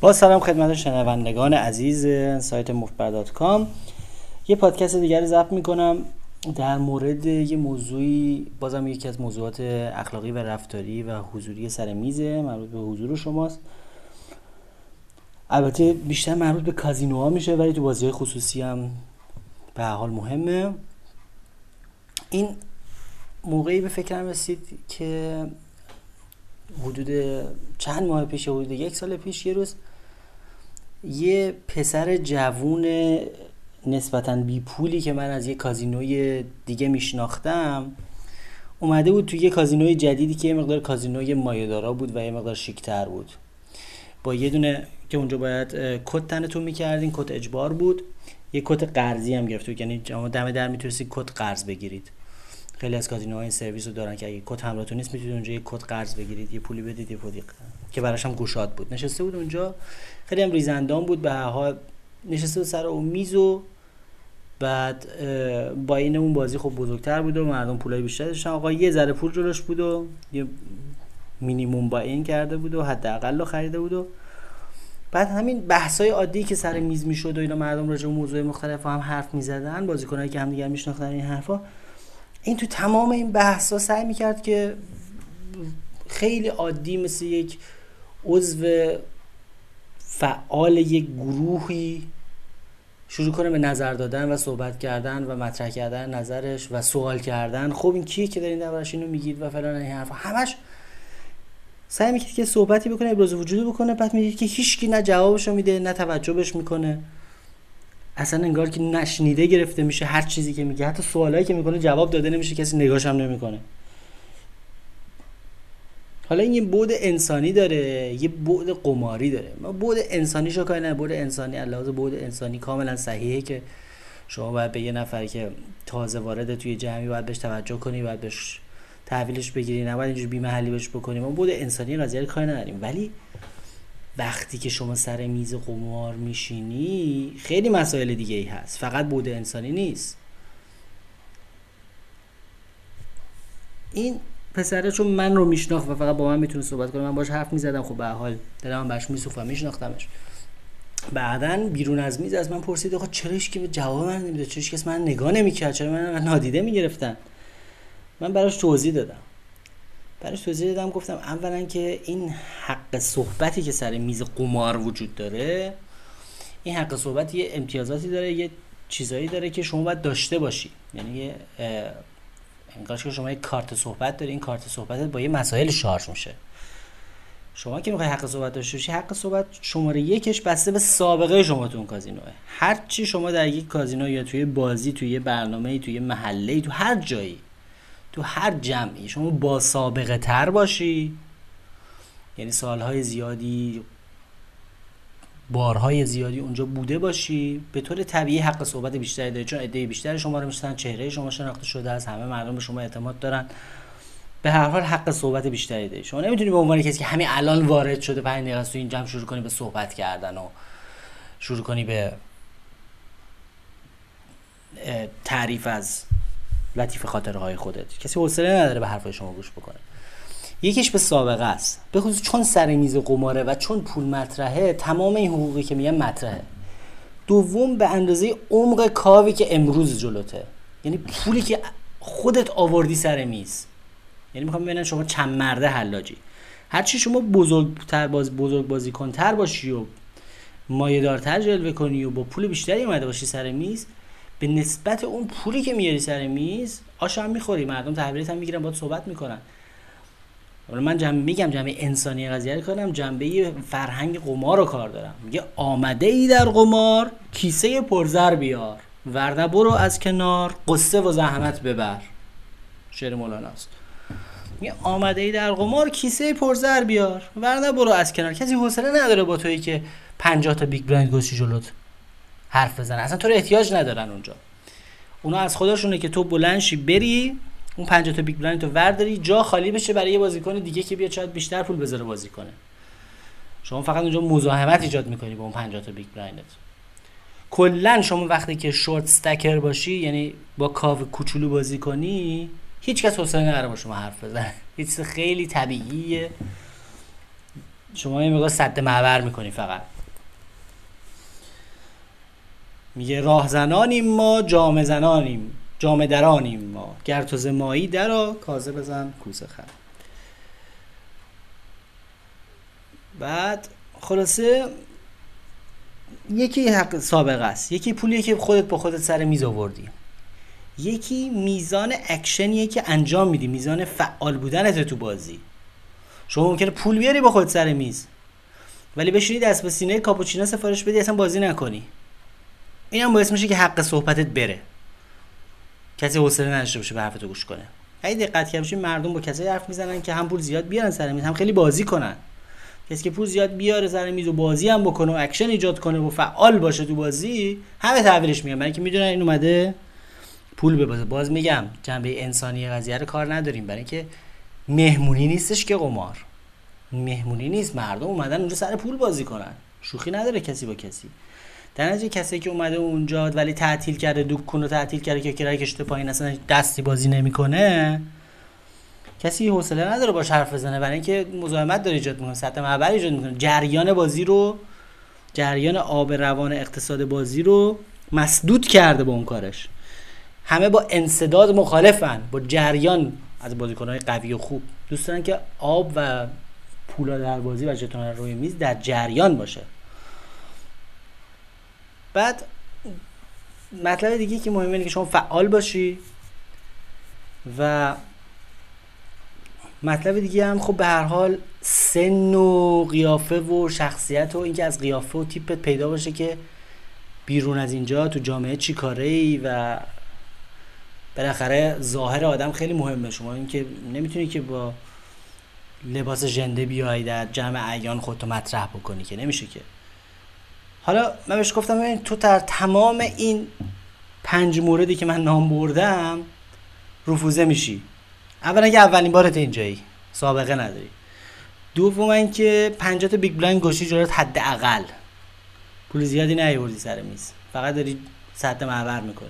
با سلام خدمت شنوندگان عزیز سایت مفتبر کام. یه پادکست دیگری ضبط می‌کنم در مورد یه موضوعی بازم یکی از موضوعات اخلاقی و رفتاری و حضوری سر میزه مربوط به حضور شماست. البته بیشتر مربوط به کازینوها میشه ولی تو بازی خصوصی هم به حال مهمه. این موقعی به فکرم رسید که حدود چند ماه پیش حدود یک سال پیش یه روز یه پسر جوون نسبتا بی پولی که من از یه کازینوی دیگه میشناختم اومده بود توی یه کازینوی جدیدی که یه مقدار کازینوی مایدارا بود و یه مقدار شیکتر بود. با یه دونه که اونجا باید کت تنتون می‌کردین کت اجبار بود. یه کت قرضی هم گرفت یعنی دم در می‌تونستید کت قرض بگیرید. خیلی از کازینوها این سرویس رو دارن که اگه کت همراهتون نیست می‌تونید اونجا یه کت قرض بگیرید یه پولی بدید یه پولی که براش هم گوشات بود. نشسته بود اونجا. خیلی هم ریزندان بود به حال. نشسته بود سر اون میز و بعد با این اون بازی خب بزرگتر بود و مردم پولای بیشتر داشتن. آقا یه ذره پول جلوش بود و یه مینیموم با این کرده بود و حداقل خریده بود و بعد همین بحثای عادی که سر میز می‌شد و اینا مردم راجع به موضوع مختلف هم حرف می‌زدن بازیکنایی که هم دیگه میشناختن این حرفا این تو تمام این بحثا سعی می‌کرد که خیلی عادی مثل یک عضو فعال یک گروهی شروع کنه به نظر دادن و صحبت کردن و مطرح کردن نظرش و سوال کردن. خب این کیه که دارین دربارش اینو میگید و فلان این حرفا. همش سعی می‌کرد که صحبتی بکنه ابراز وجودی بکنه بعد میگه که هیچکی نه جوابشو میده نه توجهش می‌کنه. اصلا انگار که نشنیده گرفته میشه هر چیزی که میگه. حتی سوالایی که می‌کنه جواب داده نمیشه کسی نگاش هم نمی‌کنه. حالا این یه بود انسانی داره یه بود قماری داره. ما بود انسانی شو نه بود انسانی علاوه بود انسانی کاملا صحیحه که شما باید به یه نفری که تازه وارد توی جمعی باید بهش توجه کنی باید بهش تحویلش بگیری نباید اینجور بی محلی بهش بکنیم ما بود انسانی قضیه کاری نداریم. ولی وقتی که شما سر میز قمار میشینی خیلی مسائل دیگه ای هست. فقط بود انسانی نیست. این پسره چون من رو میشناخت و فقط با من می‌تونه صحبت کنه من باش حرف می‌زدم خب به حال دلم بهش میسوخت و میشناختمش. بعدا بیرون از میز از من پرسید آقا چرا که به جواب من نمیده چرا کس من نگاه نمی‌کرد؟ چرا من نادیده می‌گرفتن؟ من براش توضیح دادم. براش توضیح دادم گفتم اولا که این حق صحبتی که سر میز قمار وجود داره این حق صحبت یه امتیازاتی داره یه چیزایی داره که شما باید داشته باشی. یعنی یه انگار که شما یه کارت صحبت داری این کارت صحبت با یه مسائل شارژ میشه. شما که می‌خوای حق صحبت داشته باشی حق صحبت شماره یکش بسته به سابقه شما تو اون کازینوه. هر چی شما در یک کازینو یا توی بازی توی برنامه توی محله تو هر جایی تو هر جمعی شما با سابقه تر باشی. یعنی سالهای زیادی بارهای زیادی اونجا بوده باشی. به طور طبیعی حق صحبت بیشتری داری چون عده بیشتری شما رو می‌شناسن چهره شما شناخته شده از همه مردم به شما اعتماد دارن. به هر حال حق صحبت بیشتری داری. شما نمی‌تونی به عنوان کسی که همین الان وارد شده پنج دقیقه تو این جمع شروع کنی به صحبت کردن و شروع کنی به تعریف از لطیف خاطرهای خودت. کسی حوصله نداره به حرفای شما گوش بکنه. یکیش به سابقه است. به خصوص چون سر میز قماره و چون پول مطرحه تمام این حقوقی که میگن مطرحه. دوم به اندازه عمق کاوی که امروز جلوته. یعنی پولی که خودت آوردی سر میز. یعنی می‌خوام ببینم شما چند مرده حلاجی. هرچی شما بزرگتر باز بزرگ بازی کنتر باشی و مایه‌دارتر جلوه کنی و با پول بیشتری اومده باشی سر میز به نسبت اون پولی که میاری سر میز آشام هم می‌خوری مردم تحویلت هم می‌گیرن باید صحبت می‌کنن. من جمع میگم جمع انسانی قضیه رو کنم جنبه فرهنگ قمار رو کار دارم. میگه آمده ای در قمار کیسه پرزر بیار. ورنه برو از کنار قصه و زحمت ببر. شعر است میگه آمده ای در قمار کیسه پرزر بیار. ورنه برو از کنار. کسی حوصله نداره با تویی که 50 تا big blind گذاشتی جلوت. حرف بزنه اصلا تو رو احتیاج ندارن اونجا. اونا از خداشونه که تو بلند شی بری اون 50 تا big blind تو ورداری جا خالی بشه برای یه بازیکن دیگه که بیاد شاید بیشتر پول بذاره بازی کنه. شما فقط اونجا مزاحمت ایجاد می‌کنی با اون 50 تا big blind ت. کلا شما وقتی که short stacker باشی یعنی با کاو کوچولو بازی کنی هیچ کس حوصله نداره با شما حرف بزنه. هیچ خیلی طبیعیه. شما یه مقدار صد معبر می‌کنی فقط. میگه راه زنانیم ما جام زنانیم جام درانیم ما. گر تو مایی درا کازه بزن کوسه خر. بعد خلاصه یکی حق سابقه است. یکی پولیه که خودت با خودت سر میز آوردی. یکی میزان اکشنیه که انجام میدی. میزان فعال بودنت تو بازی. شما ممکنه پول بیاری با خودت سر میز. ولی بشینی دست به سینه کاپوچینو سفارش بدی اصلا بازی نکنی. این هم باعث میشه که حق صحبتت بره. کسی حوصله نداشته باشه به حرفتو گوش کنه. اگه دقت کردی مردم با کسایی حرف می‌زنن که هم پول زیاد بیارن سر میز هم خیلی بازی کنن. کسی که پول زیاد بیاره سر میز و بازی هم بکنه و اکشن ایجاد کنه و فعال باشه تو بازی همه تحویلش میگیرن. برای که می‌دونن این اومده پول ببازه باز میگم جنبه انسانی قضیه رو کار نداریم. برای اینکه مهمونی نیستش که قمار. مهمونی نیست. مردم اومدن اونجا سر پول بازی کنن. شوخی نداره کسی با کسی. در نتیجه کسی که اومده اونجا ولی تعطیل کرده دکون رو تعطیل کرده که کرایه کشته پایین اصلا دستی بازی نمی‌کنه کسی حوصله نداره باش حرف بزنه. برای اینکه مزاحمت داره ایجاد می‌کنه سطح معبر ایجاد می‌کنه. جریان بازی رو جریان آب روان اقتصاد بازی رو مسدود کرده با اون کارش. همه با انصداد مخالفن با جریان از بازیکنهای قوی و خوب. دوست دارن که آب و پولا در بازی و ژتون روی میز در جریان باشه. بعد مطلب دیگه که مهمه اینه که شما فعال باشی و مطلب دیگه هم خب به هر حال سن و قیافه و شخصیت و اینکه از قیافه و تیپت پیدا باشه که بیرون از اینجا تو جامعه چی کاره ای و بالاخره ظاهر آدم خیلی مهمه. شما اینکه نمی‌تونی که با لباس ژنده بیای در جمع اعیان خودتو مطرح بکنی که نمیشه که. حالا من بهش گفتم تو در تمام این پنج موردی که من نام بردم رفوزه میشی. اولا که اولین بارت اینجایی سابقه نداری. دوم اینکه 50 تا big blind گذاشتی جلوت حداقل. پول زیادی نیوردی سر میز. فقط داری سد معبر می‌کنی.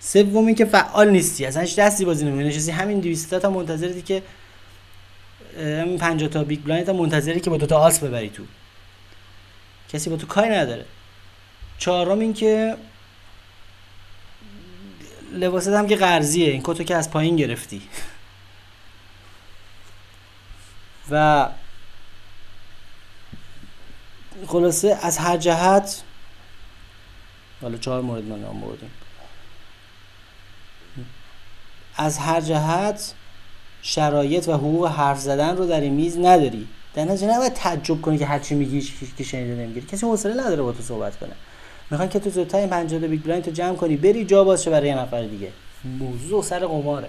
سوم اینکه فعال نیستی. اصلا هیچ دستی بازی نمی‌کنی. نشستی همین 200 تا منتظری که همین 50 تا big blind تا منتظری که با دو تا آس ببری تو. کسی با تو کاری نداره. چهارم اینکه لباست هم که قرضیه. این کتو که از پایین گرفتی. و خلاصه از هر جهت حالا چهار مورد ما نام بردیم از هر جهت شرایط و حقوق حرف زدن رو در این میز نداری. در نتیجه نباید تعجب کنی که هرچی میگی که نشنیده می‌گیرن. کسی حوصله نداره با تو صحبت کنه. می‌خوان که تو زودتر این 50 big blind تو جمع کنی بری جا باشه برای یه نفر دیگه. موضوع سر قماره.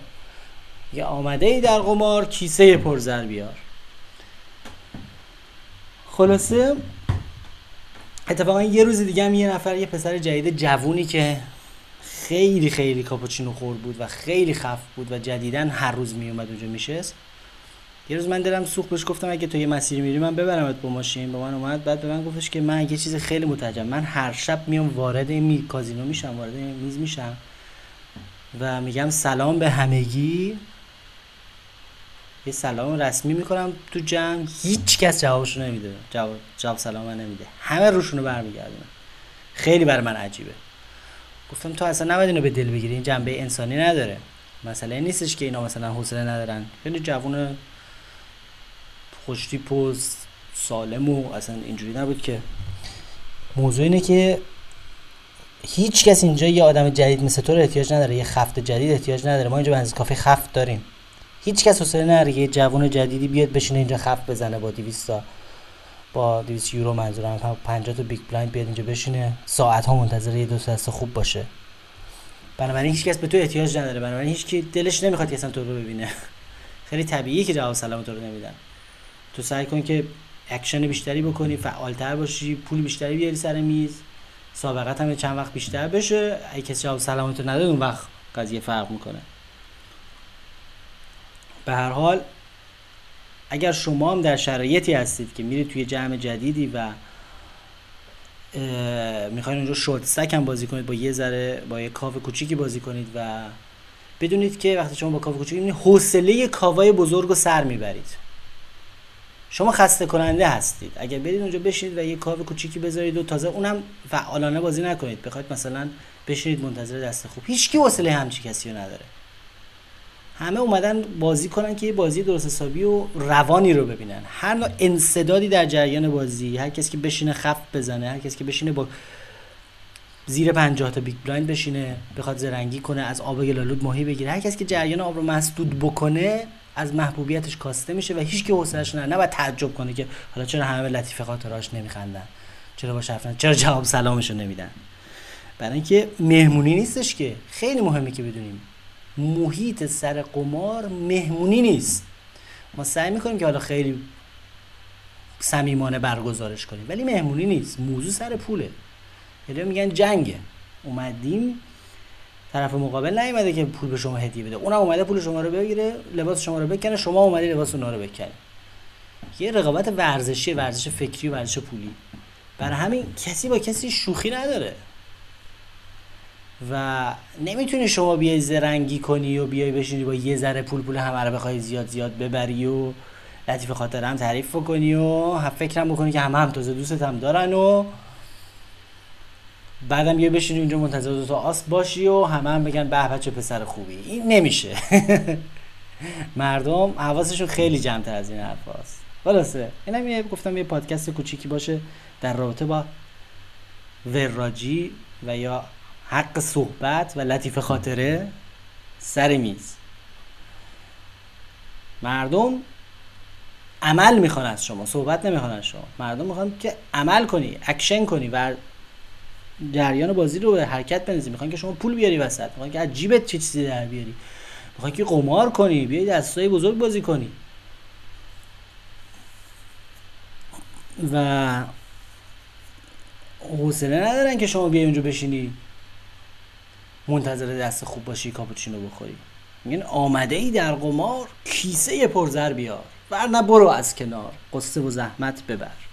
یه آمده ای در قمار کیسه پرزر بیار. خلاصه اتفاقا یه روز دیگه هم یه نفر یه پسر جدید جوونی که خیلی خیلی کاپوچینو خورد بود و خیلی خف بود و جدیدن هر روز میومد اونجا میشست. یه روز من دلم سوخت بهش گفتم اگه تو یه مسیری میری من ببرمت با ماشین. با من اومد بعد به من گفتش که من یه چیز خیلی متعجب. من هر شب میام وارد این می... کازینو میشم وارد این میز میشم و میگم سلام به همگی. یه سلام رسمی می‌کنم تو جمع. هیچ کس جوابشو نمیده. جواب جواب سلام من نمیده. همه روشونو برمیگردونن. خیلی برای من عجیبه. گفتم تو اصلا نباید اینو به دل بگیری این جنبه انسانی نداره. مسئله نیستش که اینا مثلا حوصله ندارن. خیلی جوون خوشتی پوز سالم و اصلا اینجوری نبود که. موضوع اینه که هیچ کس اینجا یه آدم جدید مثل تو رو احتیاج نداره یه خفت جدید احتیاج نداره. ما اینجا بنز کافی خفت داریم. هیچ کس حوصله نداره یه جوان جدیدی بیاد بشینه اینجا خفت بزنه با 200 تا با 200 یورو منظورم. 50 تا big blind بیاد اینجا بشینه. ساعت ها منتظر یه دو دست خوب باشه. بنابراین هیچ کس به تو احتیاج نداره. بنابراین هیچ کی دلش نمی‌خواد که اصلا تو رو ببینه. خیلی طبیعیه که جواب سلام تو رو نمیدن. تو سعی کن که اکشن بیشتری بکنی فعالتر باشی پول بیشتری بیاری سر میز. سابقت هم چند وقت بیشتر بشه. اگه کسی جواب سلامتو نداد اون وقت قضیه فرق می‌کنه. به هر حال اگر شما هم در شرایطی هستید که میرید توی جمع جدیدی و می‌خواین اونجا شورت سک هم بازی کنید با یه ذره با یه کاو کوچیکی بازی کنید و بدونید که وقتی شما با کاو کوچیکی حوصله کاوای بزرگ رو سر می‌برید. شما خسته کننده هستید. اگر برید اونجا بشینید و یه کاو کوچیکی بذارید و تازه اونم فعالانه بازی نکنید. بخواید مثلا بشینید منتظر دست خوب. هیچ کی حوصله همچی کسی رو نداره. همه اومدن بازی کنن که یه بازی درست حسابی و روانی رو ببینن. هر نوع انسدادی در جریان بازی هر کسی که بشینه خفت بزنه هر کسی که بشینه با زیر 50 تا big blind بشینه بخواد زرنگی کنه از آب گل‌آلود ماهی بگیره هر کسی که جریان آب رو مسدود بکنه از محبوبیتش کاسته میشه و هیچ کی حوصله‌اش نه نباید تعجب کنه که حالا چرا همه لطیفه خاطراش نمیخندن. چرا با حرف چرا جواب سلامشو نمیدن. برای اینکه مهمونی نیستش که. خیلی مهمه که بدونیم. محیط سر قمار مهمونی نیست. ما سعی می‌کنیم که حالا خیلی صمیمانه برگزارش کنیم. ولی مهمونی نیست. موضوع سر پوله. یعنی میگن جنگه. اومدیم طرف مقابل نیومده که پول به شما هدیه بده. اونم اومده پول شما رو بگیره لباس شما رو بکنه شما اومدی لباس اونا رو بکنه یه رقابت ورزشی ورزش فکری و ورزش پولی. برای همین کسی با کسی شوخی نداره. و نمی‌تونی شما بیای زرنگی کنی و بیای بشینی با یه ذره پول پول همه رو بخوای زیاد زیاد ببری و لطیف خاطر هم تعریف کنی و فکرم بکنی که همه هم تازه دوست هم دارن و بعدم یه بشینی اینجا منتظر دو تا آس باشی و همه هم بگن به به چه پسر خوبی. این نمیشه. مردم حواسشون خیلی جمعتر از این حرف هست خلاصه اینم یه گفتم یه پادکست کوچیکی باشه در رابطه با وراجی و یا حق صحبت و لطیفه خاطره سر میز. مردم عمل می‌خوان از شما صحبت نمی‌خوان از شما. مردم می‌خوان که عمل کنی اکشن کنی و جریان بازی رو به حرکت بندازی. می‌خوان که شما پول بیاری وسط. می‌خوان که جیبت چه چیزی در بیاری. می‌خوان که قمار کنی بیای دستای بزرگ بازی کنی. و حوصله ندارن که شما بیای اونجا بشینی. منتظر دست خوب باشی کاپوچینو بخوری. میگن آمده ای در قمار کیسه پرزر بیار. ورنه برو از کنار. قصه و زحمت ببر.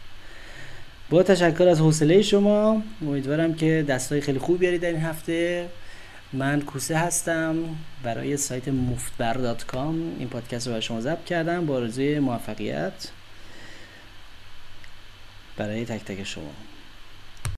با تشکر از حوصله شما امیدوارم که دستای خیلی خوب بیارید در این هفته. من کوسه هستم برای سایت مفتبر.com این پادکست رو برای شما ضبط کردم با آرزوی موفقیت برای تک تک شما.